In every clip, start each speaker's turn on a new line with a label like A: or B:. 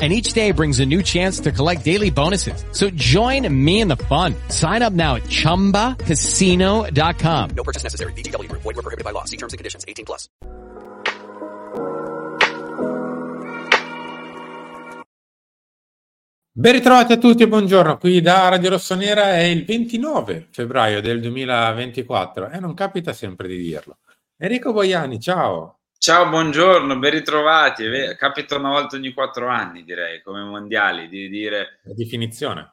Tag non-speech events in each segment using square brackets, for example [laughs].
A: and each day brings a new chance to collect daily bonuses. So join me in the fun. Sign up now at ChumbaCasino.com.
B: No purchase necessary. VGW Group. Void were prohibited by law. See terms and conditions. 18 plus.
C: Ben ritrovati a tutti e buongiorno, qui da Radio Rossonera è il 29 febbraio del 2024 e non capita sempre di dirlo. Enrico Boiani, ciao!
D: Ciao, buongiorno, ben ritrovati. Capita una volta ogni quattro anni, direi, come mondiali, di dire...
C: La definizione.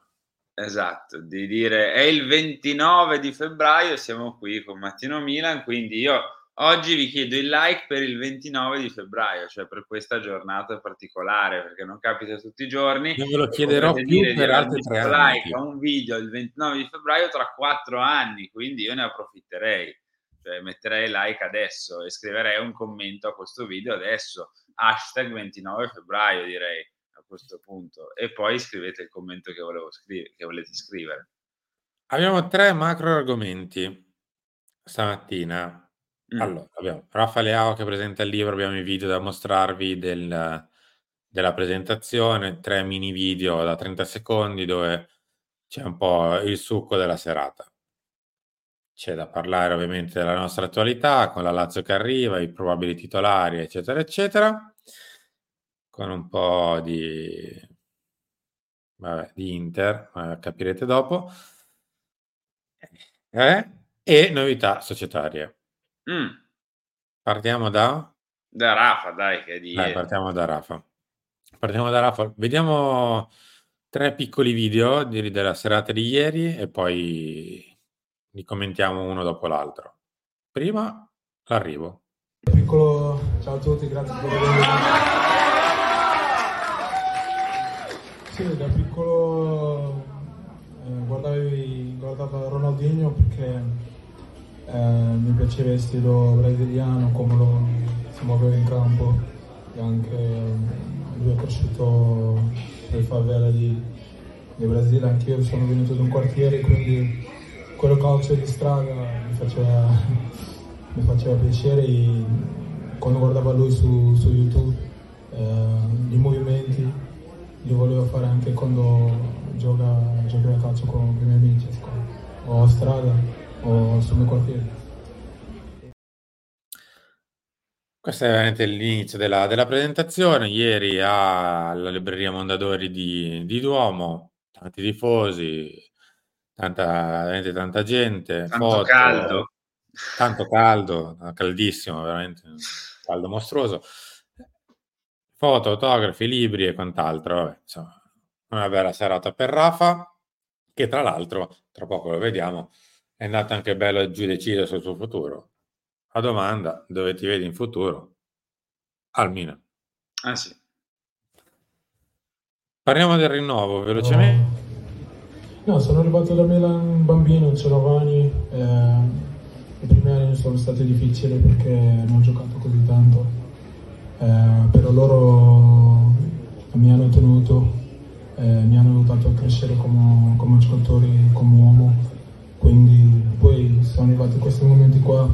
D: Esatto, di dire è il 29 di febbraio, siamo qui con Mattino Milan, quindi io oggi vi chiedo il like per il 29 di febbraio, cioè per questa giornata particolare, perché non capita tutti i giorni.
C: Io ve lo chiederò più per altri tre anni.
D: Like a un video il 29 di febbraio tra quattro anni, quindi io ne approfitterei cioè metterei like adesso e scriverei un commento a questo video adesso, hashtag 29 febbraio direi a questo punto e poi scrivete il commento che, scrivere, che volete scrivere.
C: Abbiamo tre macro argomenti stamattina. Mm. Allora, abbiamo Raffa Leao che presenta il libro, abbiamo i video da mostrarvi del, della presentazione, tre mini video da 30 secondi dove c'è un po' il succo della serata. C'è da parlare ovviamente della nostra attualità, con la Lazio che arriva, i probabili titolari, eccetera, eccetera, con un po' di, vabbè, di Inter, eh, capirete dopo, eh? e novità societarie. Mm. Partiamo da?
D: Da Rafa, dai, che di...
C: Dai, partiamo da Rafa. Partiamo da Rafa. Vediamo tre piccoli video della serata di ieri e poi li commentiamo uno dopo l'altro. Prima l'arrivo.
E: Piccolo ciao a tutti, grazie per avermi. Sì, da piccolo eh, guardavi, guardavo Ronaldinho perché eh, mi piaceva il stile brasiliano, come lo si muoveva in campo e anche eh, lui è cresciuto nelle favela di, di Brasile, anch'io sono venuto da un quartiere quindi quello calcio di strada mi faceva, mi faceva piacere e quando guardavo lui su, su YouTube eh, i movimenti li volevo fare anche quando gioca, gioca a calcio con i miei amici o a strada o sul mio quartiere.
C: Questo è veramente l'inizio della, della presentazione. Ieri alla libreria Mondadori di, di Duomo, tanti tifosi, tanta, veramente tanta gente,
D: tanto foto, caldo,
C: tanto caldo, caldissimo, veramente caldo mostruoso. Foto, autografi, libri e quant'altro. Vabbè, insomma, una bella serata per Rafa, che tra l'altro, tra poco lo vediamo, è andato anche bello giù deciso sul suo futuro. La domanda, dove ti vedi in futuro? Al Milan.
D: Ah sì.
C: Parliamo del rinnovo velocemente.
E: No, sono arrivato da Milan bambino, Cerovani, eh, i primi anni sono stati difficili perché non ho giocato così tanto, eh, però loro mi hanno tenuto, eh, mi hanno aiutato a crescere come, come giocatore, come uomo, quindi poi sono arrivati questi momenti qua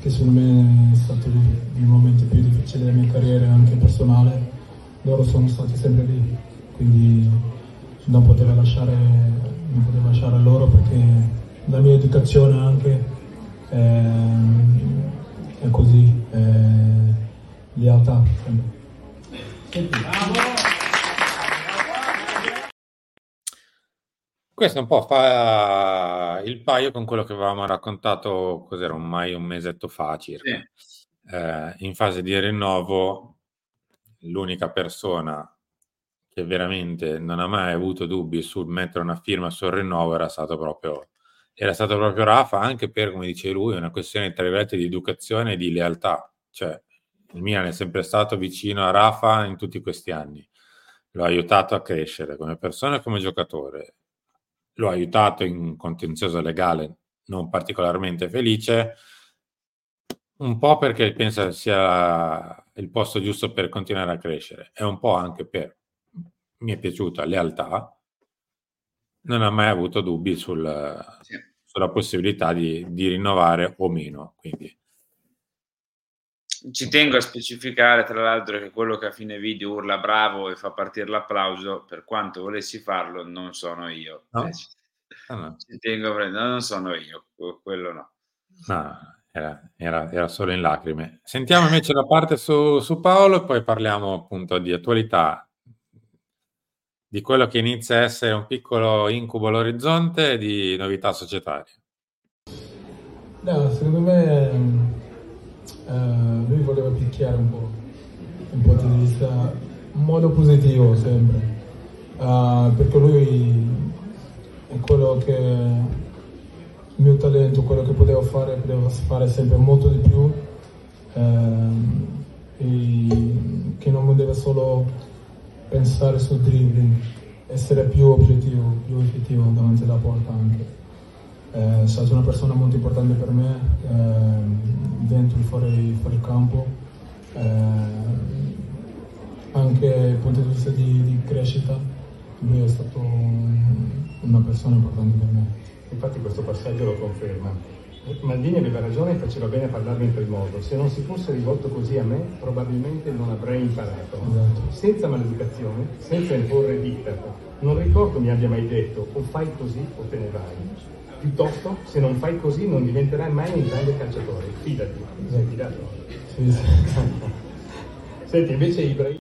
E: che secondo me è stato i momenti più difficili della mia carriera anche personale, loro sono stati sempre lì, quindi non poteva lasciare, non poteva lasciare loro perché la mia educazione anche è, è così, è lealtà.
C: Questo un po' fa il paio con quello che avevamo raccontato, cos'era, ormai un mesetto fa circa.
D: Sì.
C: Eh, in fase di rinnovo, l'unica persona che veramente non ha mai avuto dubbi sul mettere una firma sul rinnovo era stato proprio, era stato proprio Rafa, anche per, come dice lui, una questione tra virgolette di educazione e di lealtà. Cioè, il Milan è sempre stato vicino a Rafa in tutti questi anni. Lo ha aiutato a crescere come persona e come giocatore. Lo ha aiutato in contenzioso legale non particolarmente felice, un po' perché pensa sia il posto giusto per continuare a crescere, e un po' anche per mi è piaciuta lealtà, non ha mai avuto dubbi sul,
D: Sì.
C: sulla possibilità di, di rinnovare o meno. Quindi
D: Ci tengo a specificare, tra l'altro, che quello che a fine video urla bravo e fa partire l'applauso, per quanto volessi farlo, non sono io.
C: No?
D: Eh,
C: Ah, no.
D: Ci tengo a no, non sono io, quello no.
C: No, era, era- era solo in lacrime. Sentiamo invece la parte su, su Paolo e poi parliamo appunto di attualità, di quello che inizia a essere un piccolo incubo all'orizzonte di novità societarie.
E: No, secondo me eh, lui voleva picchiare un po', un punto di vista, in modo positivo sempre, Eh, perché lui è quello che il mio talento, quello che poteva fare, poteva fare sempre molto di più, ehm, e che non deve solo pensare sul dribbling, essere più oggettivo, più effettivo davanti alla porta anche. Eh, è stata una persona molto importante per me, ehm, dentro e fuori, fuori campo, eh, anche dal punto di vista di, di crescita, lui è stato un- una persona importante per me.
F: Infatti questo passaggio lo conferma. Maldini aveva ragione e faceva bene a parlarmi in quel modo. Se non si fosse rivolto così a me, probabilmente non avrei imparato.
E: Esatto.
F: Senza maleducazione, senza imporre diktat. Non ricordo mi abbia mai detto o fai così o te ne vai. Piuttosto, se non fai così non diventerai mai un grande calciatore. Fidati, sei fidato.
E: Sì, sì. [laughs]
F: Senti, invece Ibrahim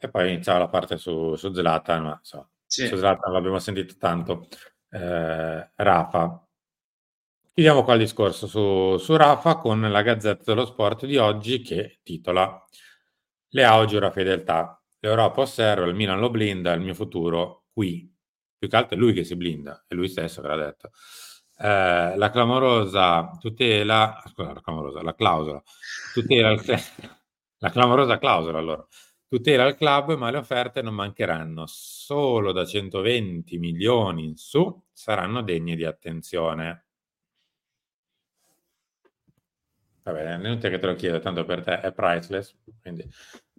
C: E poi iniziava la parte su, su Zlatan, ma insomma,
D: Sì.
C: su Zlatan l'abbiamo sentito tanto. Eh, Rafa. Chiudiamo qua il discorso su, su Rafa con la Gazzetta dello Sport di oggi che titola Leao giura fedeltà. L'Europa osserva, il Milan lo blinda, il mio futuro qui. Più che altro è lui che si blinda, è lui stesso che l'ha detto. Eh, la clamorosa tutela, scusa, la clamorosa, la clausola, tutela il, [laughs] la clamorosa clausola allora, tutela il club, ma le offerte non mancheranno. Solo da 120 milioni in su saranno degne di attenzione. Vabbè, inutile che te lo chiedo, tanto per te è priceless. Quindi...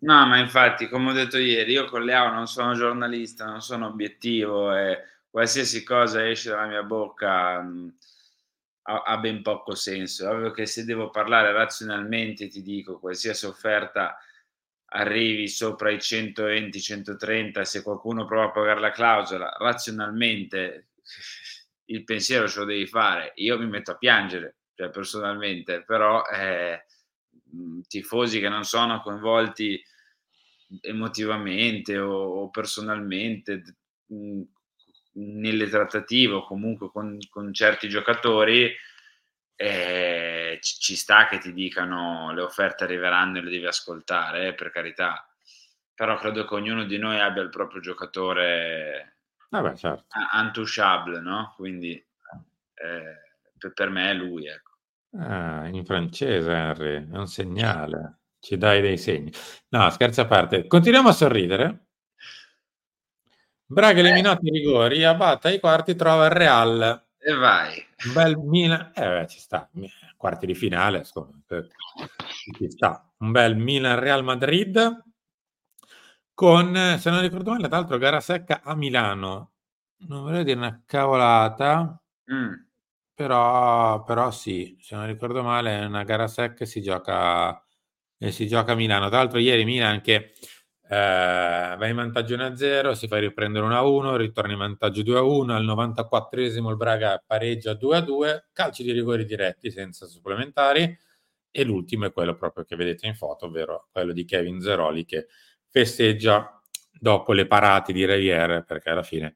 D: No, ma infatti, come ho detto ieri, io con Leao non sono giornalista, non sono obiettivo e qualsiasi cosa esce dalla mia bocca mh, ha, ha ben poco senso. Ovvio che se devo parlare razionalmente, ti dico, qualsiasi offerta arrivi sopra i 120-130, se qualcuno prova a pagare la clausola, razionalmente [laughs] il pensiero ce lo devi fare. Io mi metto a piangere, cioè personalmente, però eh, tifosi che non sono coinvolti emotivamente o, o personalmente mh, nelle trattative o comunque con, con certi giocatori eh, ci, ci sta che ti dicano le offerte arriveranno e le devi ascoltare, eh, per carità. Però credo che ognuno di noi abbia il proprio giocatore
C: Vabbè, certo.
D: a- untouchable, no? Quindi eh, per, per me è lui, ecco.
C: Ah, in francese, Henry, è un segnale. Ci dai dei segni. No, scherzi a parte. Continuiamo a sorridere. Braga eliminato i rigori, Abate ai quarti trova il Real.
D: E vai.
C: Un bel Milan, eh, ci sta, quarti di finale, insomma, eh, ci sta. Un bel Milan-Real Madrid con, eh, se non ricordo male, tra l'altro gara secca a Milano. Non vorrei dire una cavolata,
D: Mm.
C: Però, però sì, se non ricordo male è una gara secca si gioca, e si gioca a Milano. Tra l'altro ieri Milan che eh, va in vantaggio 1-0, si fa riprendere 1-1, ritorna in vantaggio 2-1, al 94esimo il Braga pareggia 2-2, calci di rigori diretti senza supplementari e l'ultimo è quello proprio che vedete in foto, ovvero quello di Kevin Zeroli che festeggia dopo le parate di Reviere perché alla fine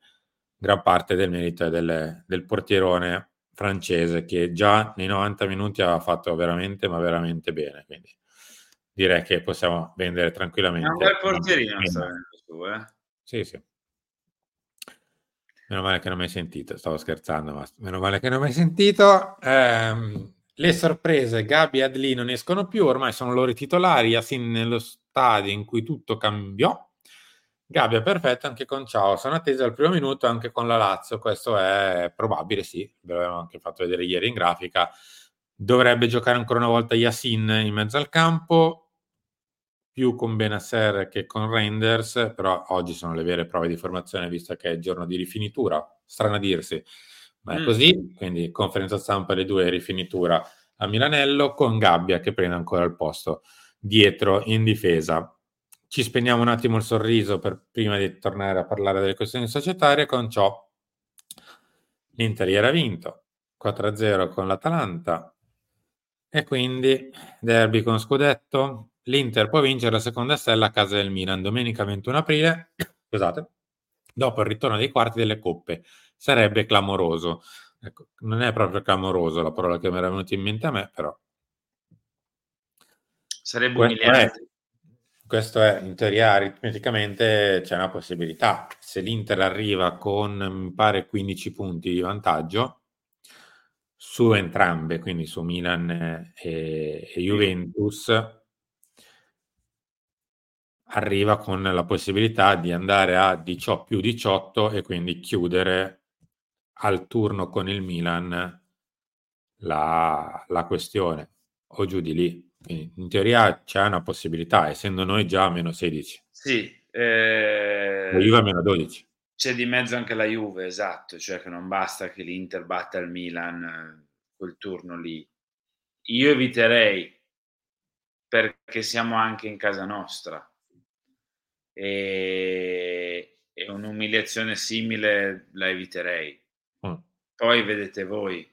C: gran parte del merito è del, del portierone francese che già nei 90 minuti aveva fatto veramente, ma veramente bene. Quindi direi che possiamo vendere tranquillamente. È un
D: bel portierino, su, eh?
C: Sì, sì. Meno male che non mi hai sentito, stavo scherzando, ma meno male che non mi hai sentito. Eh, le sorprese, Gabi e Adli non escono più, ormai sono loro i titolari, Yasin nello stadio in cui tutto cambiò. Gabbia perfetto anche con Ciao. Sono atteso al primo minuto anche con la Lazio. Questo è probabile, sì. Ve l'avevo anche fatto vedere ieri in grafica. Dovrebbe giocare ancora una volta Yassin in mezzo al campo, più con Benasser che con Renders. Però oggi sono le vere prove di formazione, visto che è giorno di rifinitura. Strano a dirsi, ma è mm. così. Quindi conferenza stampa le due rifinitura a Milanello con Gabbia che prende ancora il posto dietro in difesa ci spegniamo un attimo il sorriso per, prima di tornare a parlare delle questioni societarie. Con ciò l'Inter era vinto 4-0 con l'Atalanta e quindi derby con scudetto. L'Inter può vincere la seconda stella a casa del Milan domenica 21 aprile, [coughs] scusate, dopo il ritorno dei quarti delle coppe. Sarebbe clamoroso. Ecco, non è proprio clamoroso la parola che mi era venuta in mente a me, però.
D: Sarebbe umiliante
C: questo è in teoria aritmeticamente c'è una possibilità. Se l'Inter arriva con, mi pare, 15 punti di vantaggio su entrambe, quindi su Milan e, e Juventus, arriva con la possibilità di andare a 18 più 18 e quindi chiudere al turno con il Milan la, la questione o giù di lì. Quindi in teoria c'è una possibilità, essendo noi già a meno 16.
D: Sì. Eh...
C: La Juve a meno 12.
D: C'è di mezzo anche la Juve, esatto, cioè che non basta che l'Inter batta il Milan eh, quel turno lì. Io eviterei perché siamo anche in casa nostra e, e un'umiliazione simile la eviterei. Mm. Poi vedete voi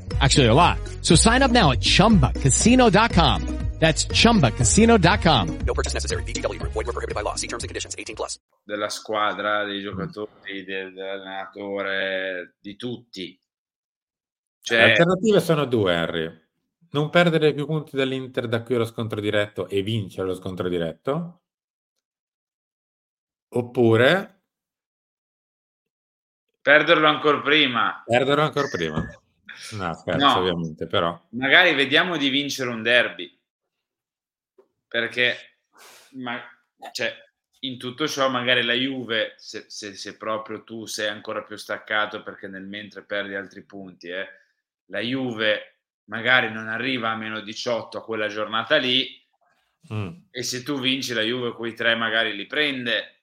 A: Actually, a lot. So sign up now at ChumbaCasino.com. That's ChumbaCasino.com.
B: No purchase necessary. BGW. Void were prohibited by law. See terms and conditions. 18 plus.
D: Della squadra, dei giocatori, del, dell'allenatore, di tutti.
C: Cioè... Le alternative sono due, Harry. Non perdere più punti dall'Inter da qui allo scontro diretto e vincere lo scontro diretto. Oppure...
D: Perderlo ancora prima.
C: Perderlo ancora prima. No, scherzo, no, ovviamente, però.
D: Magari vediamo di vincere un derby. Perché ma, cioè, in tutto ciò magari la Juve, se, se, se, proprio tu sei ancora più staccato perché nel mentre perdi altri punti, eh, la Juve magari non arriva a meno 18 a quella giornata lì mm. e se tu vinci la Juve quei tre magari li prende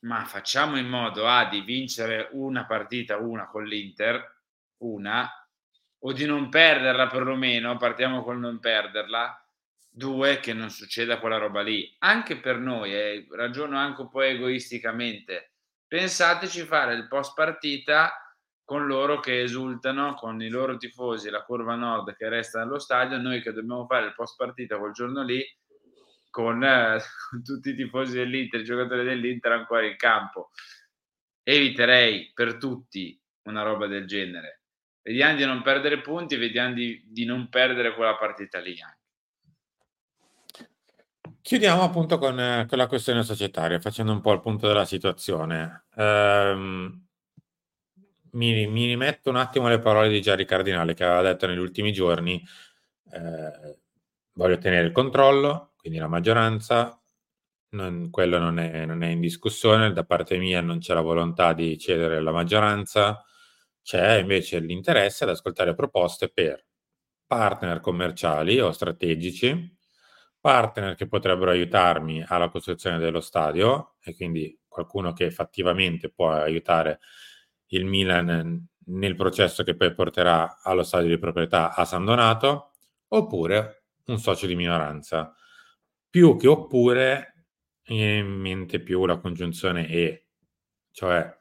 D: ma facciamo in modo A di vincere una partita, una con l'Inter, una, o di non perderla perlomeno, partiamo col non perderla, due, che non succeda quella roba lì. Anche per noi, eh, ragiono anche un po' egoisticamente, pensateci fare il post partita con loro che esultano, con i loro tifosi, la curva nord che resta nello stadio, noi che dobbiamo fare il post partita quel giorno lì con, eh, con tutti i tifosi dell'Inter, i giocatori dell'Inter ancora in campo. Eviterei per tutti una roba del genere vediamo di non perdere punti, vediamo di, di non perdere quella partita lì.
C: Chiudiamo appunto con, con, la questione societaria, facendo un po' il punto della situazione. Um, mi, mi, rimetto un attimo alle parole di Gianni Cardinale che aveva detto negli ultimi giorni, eh, voglio tenere il controllo, quindi la maggioranza, non, quello non è, non è in discussione, da parte mia non c'è la volontà di cedere la maggioranza, c'è invece l'interesse ad ascoltare proposte per partner commerciali o strategici, partner che potrebbero aiutarmi alla costruzione dello stadio e quindi qualcuno che effettivamente può aiutare il Milan nel processo che poi porterà allo stadio di proprietà a San Donato, oppure un socio di minoranza. Più che oppure, in mente più la congiunzione E, cioè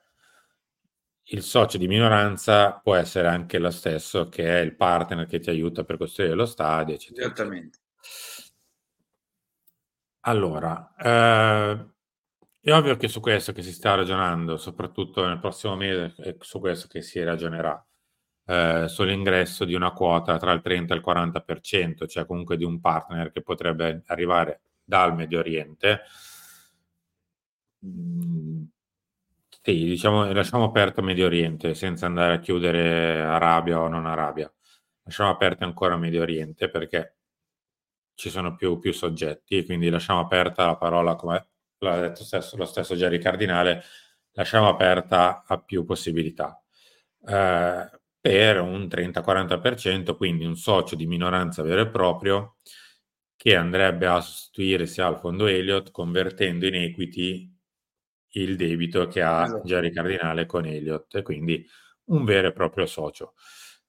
C: il socio di minoranza può essere anche lo stesso che è il partner che ti aiuta per costruire lo stadio, eccetera.
D: Esattamente.
C: Allora, eh, è ovvio che su questo che si sta ragionando, soprattutto nel prossimo mese, è su questo che si ragionerà, eh, sull'ingresso di una quota tra il 30 e il 40%, cioè comunque di un partner che potrebbe arrivare dal Medio Oriente. Mm, sì, diciamo, lasciamo aperto Medio Oriente senza andare a chiudere Arabia o non Arabia. Lasciamo aperto ancora Medio Oriente perché ci sono più, più soggetti, quindi lasciamo aperta la parola come l'ha detto stesso, lo stesso Jerry Cardinale, lasciamo aperta a più possibilità. Eh, per un 30-40%, quindi un socio di minoranza vero e proprio che andrebbe a sostituirsi al fondo Elliott convertendo in equity il debito che ha esatto. Jerry Cardinale con Elliott e quindi un vero e proprio socio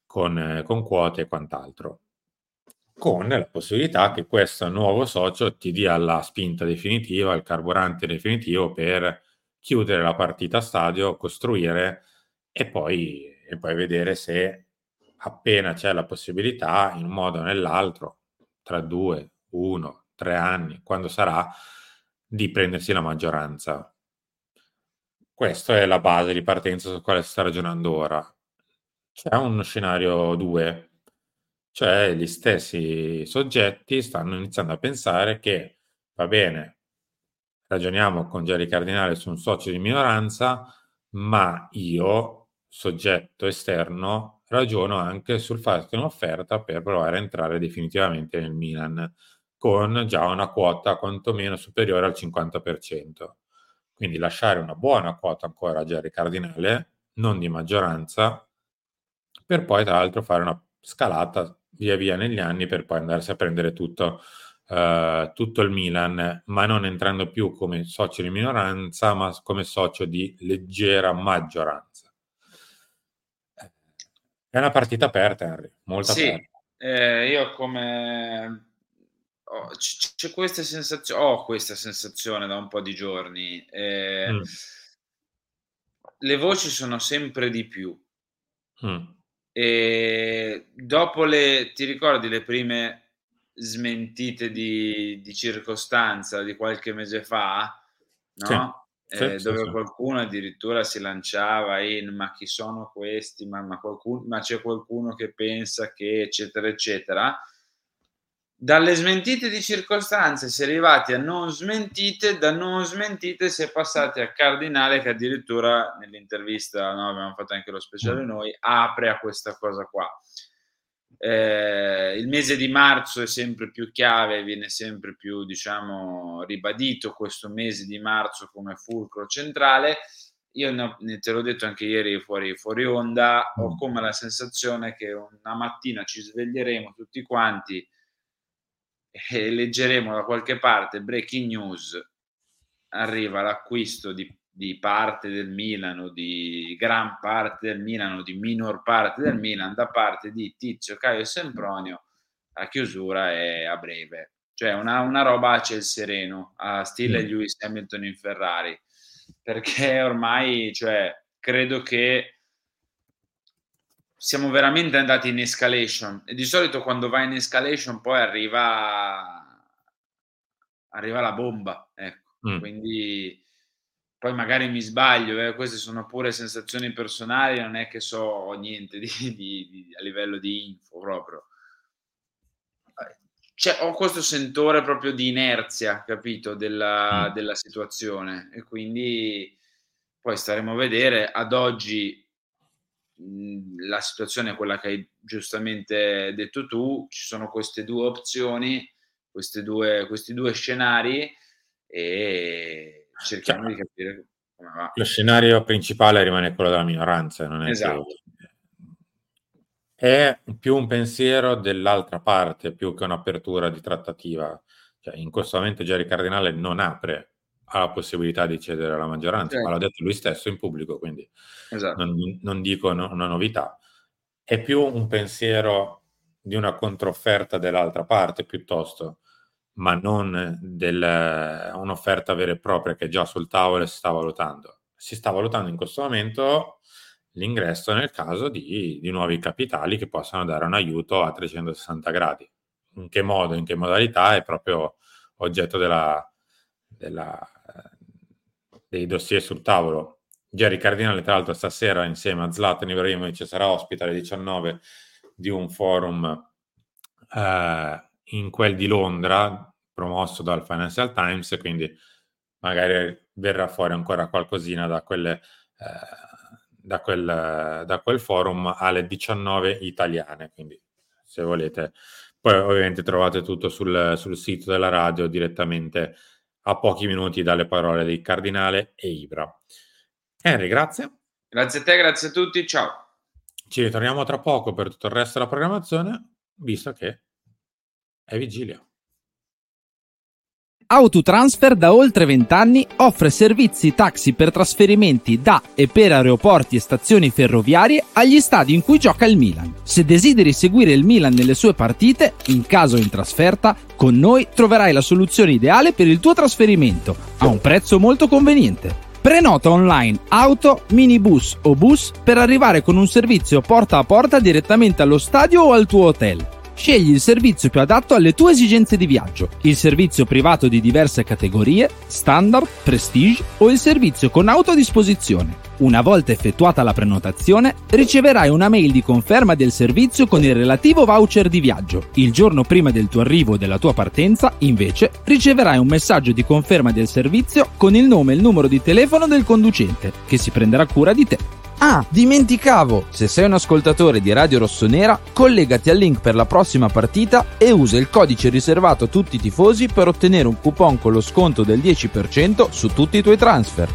C: con, con quote e quant'altro con la possibilità che questo nuovo socio ti dia la spinta definitiva, il carburante definitivo per chiudere la partita a stadio, costruire e poi, e poi vedere se appena c'è la possibilità, in un modo o nell'altro, tra due, uno, tre anni, quando sarà, di prendersi la maggioranza. Questa è la base di partenza su quale si sta ragionando ora. C'è uno scenario 2 cioè gli stessi soggetti stanno iniziando a pensare che va bene, ragioniamo con Jerry Cardinale su un socio di minoranza, ma io, soggetto esterno, ragiono anche sul farti un'offerta per provare a entrare definitivamente nel Milan con già una quota quantomeno superiore al 50%. Quindi lasciare una buona quota ancora a Jerry Cardinale, non di maggioranza, per poi tra l'altro fare una scalata via via negli anni per poi andarsi a prendere tutto, uh, tutto il Milan, ma non entrando più come socio di minoranza, ma come socio di leggera maggioranza. È una partita aperta, Henry, molto
D: sì,
C: aperta.
D: Eh, io come oh, c- c'è questa sensazione, ho questa sensazione da un po' di giorni. Eh, mm. Le voci sono sempre di più. Mm. E dopo le, ti ricordi le prime smentite di, di circostanza di qualche mese fa, no? Sì, eh, sì, dove sì, qualcuno addirittura si lanciava in ma chi sono questi, ma, ma, qualcuno, ma c'è qualcuno che pensa che eccetera eccetera dalle smentite di circostanze si è arrivati a non smentite, da non smentite si è passati a Cardinale che addirittura nell'intervista, no, abbiamo fatto anche lo speciale mm. noi, apre a questa cosa qua. Eh, il mese di marzo è sempre più chiave, viene sempre più, diciamo, ribadito questo mese di marzo come fulcro centrale. Io ne, te l'ho detto anche ieri fuori, fuori onda, ho mm. come la sensazione che una mattina ci sveglieremo tutti quanti e leggeremo da qualche parte breaking news arriva l'acquisto di, di parte del Milano, di gran parte del Milano, di minor parte del Milan da parte di Tizio, Caio Sempronio a chiusura e a breve. Cioè una, una roba a ciel sereno, a stile mm. Lewis Hamilton in Ferrari, perché ormai cioè, credo che siamo veramente andati in escalation. E di solito quando vai in escalation poi arriva arriva la bomba ecco. Mm. quindi poi magari mi sbaglio eh, queste sono pure sensazioni personali non è che so niente [laughs] di, di, di, a livello di info proprio. Cioè, ho questo sentore proprio di inerzia capito della, mm. della situazione. E quindi poi staremo a vedere. Ad oggi la situazione è quella che hai giustamente detto tu, ci sono queste due opzioni, queste due, questi due scenari e cerchiamo Chiaro. di capire come va.
C: Lo scenario principale rimane quello della minoranza, non è esatto. che è più un pensiero dell'altra parte più che un'apertura di trattativa. Cioè, in questo momento Jerry Cardinale non apre ha la possibilità di cedere la maggioranza,
D: Certo.
C: ma l'ha detto lui stesso in pubblico, quindi
D: Esatto.
C: non, non dico no- una novità. È più un pensiero di una controfferta dell'altra parte piuttosto, ma non del- un'offerta vera e propria che già sul tavolo si sta valutando. Si sta valutando in questo momento l'ingresso nel caso di, di nuovi capitali che possano dare un aiuto a 360 gradi. In che modo, in che modalità è proprio oggetto della, della, dei dossier sul tavolo. Jerry Cardinale, tra l'altro, stasera insieme a Zlatan Ibrahimovic sarà ospite alle 19 di un forum eh, in quel di Londra promosso dal Financial Times, quindi magari verrà fuori ancora qualcosina da, quelle, eh, da, quel, da quel forum alle 19 italiane, quindi se volete. Poi ovviamente trovate tutto sul, sul sito della radio direttamente a pochi minuti dalle parole di Cardinale e Ibra. Henry, grazie.
D: Grazie a te, grazie a tutti, ciao.
C: Ci ritorniamo tra poco per tutto il resto della programmazione, visto che è vigilia.
G: Autotransfer da oltre 20 anni offre servizi taxi per trasferimenti da e per aeroporti e stazioni ferroviarie agli stadi in cui gioca il Milan. Se desideri seguire il Milan nelle sue partite, in caso in trasferta, con noi troverai la soluzione ideale per il tuo trasferimento a un prezzo molto conveniente. Prenota online auto, minibus o bus per arrivare con un servizio porta a porta direttamente allo stadio o al tuo hotel. Scegli il servizio più adatto alle tue esigenze di viaggio, il servizio privato di diverse categorie, standard, prestige o il servizio con auto a disposizione. Una volta effettuata la prenotazione, riceverai una mail di conferma del servizio con il relativo voucher di viaggio. Il giorno prima del tuo arrivo o della tua partenza, invece, riceverai un messaggio di conferma del servizio con il nome e il numero di telefono del conducente, che si prenderà cura di te. Ah, dimenticavo! Se sei un ascoltatore di Radio Rossonera, collegati al link per la prossima partita e usa il codice riservato a tutti i tifosi per ottenere un coupon con lo sconto del 10% su tutti i tuoi transfer.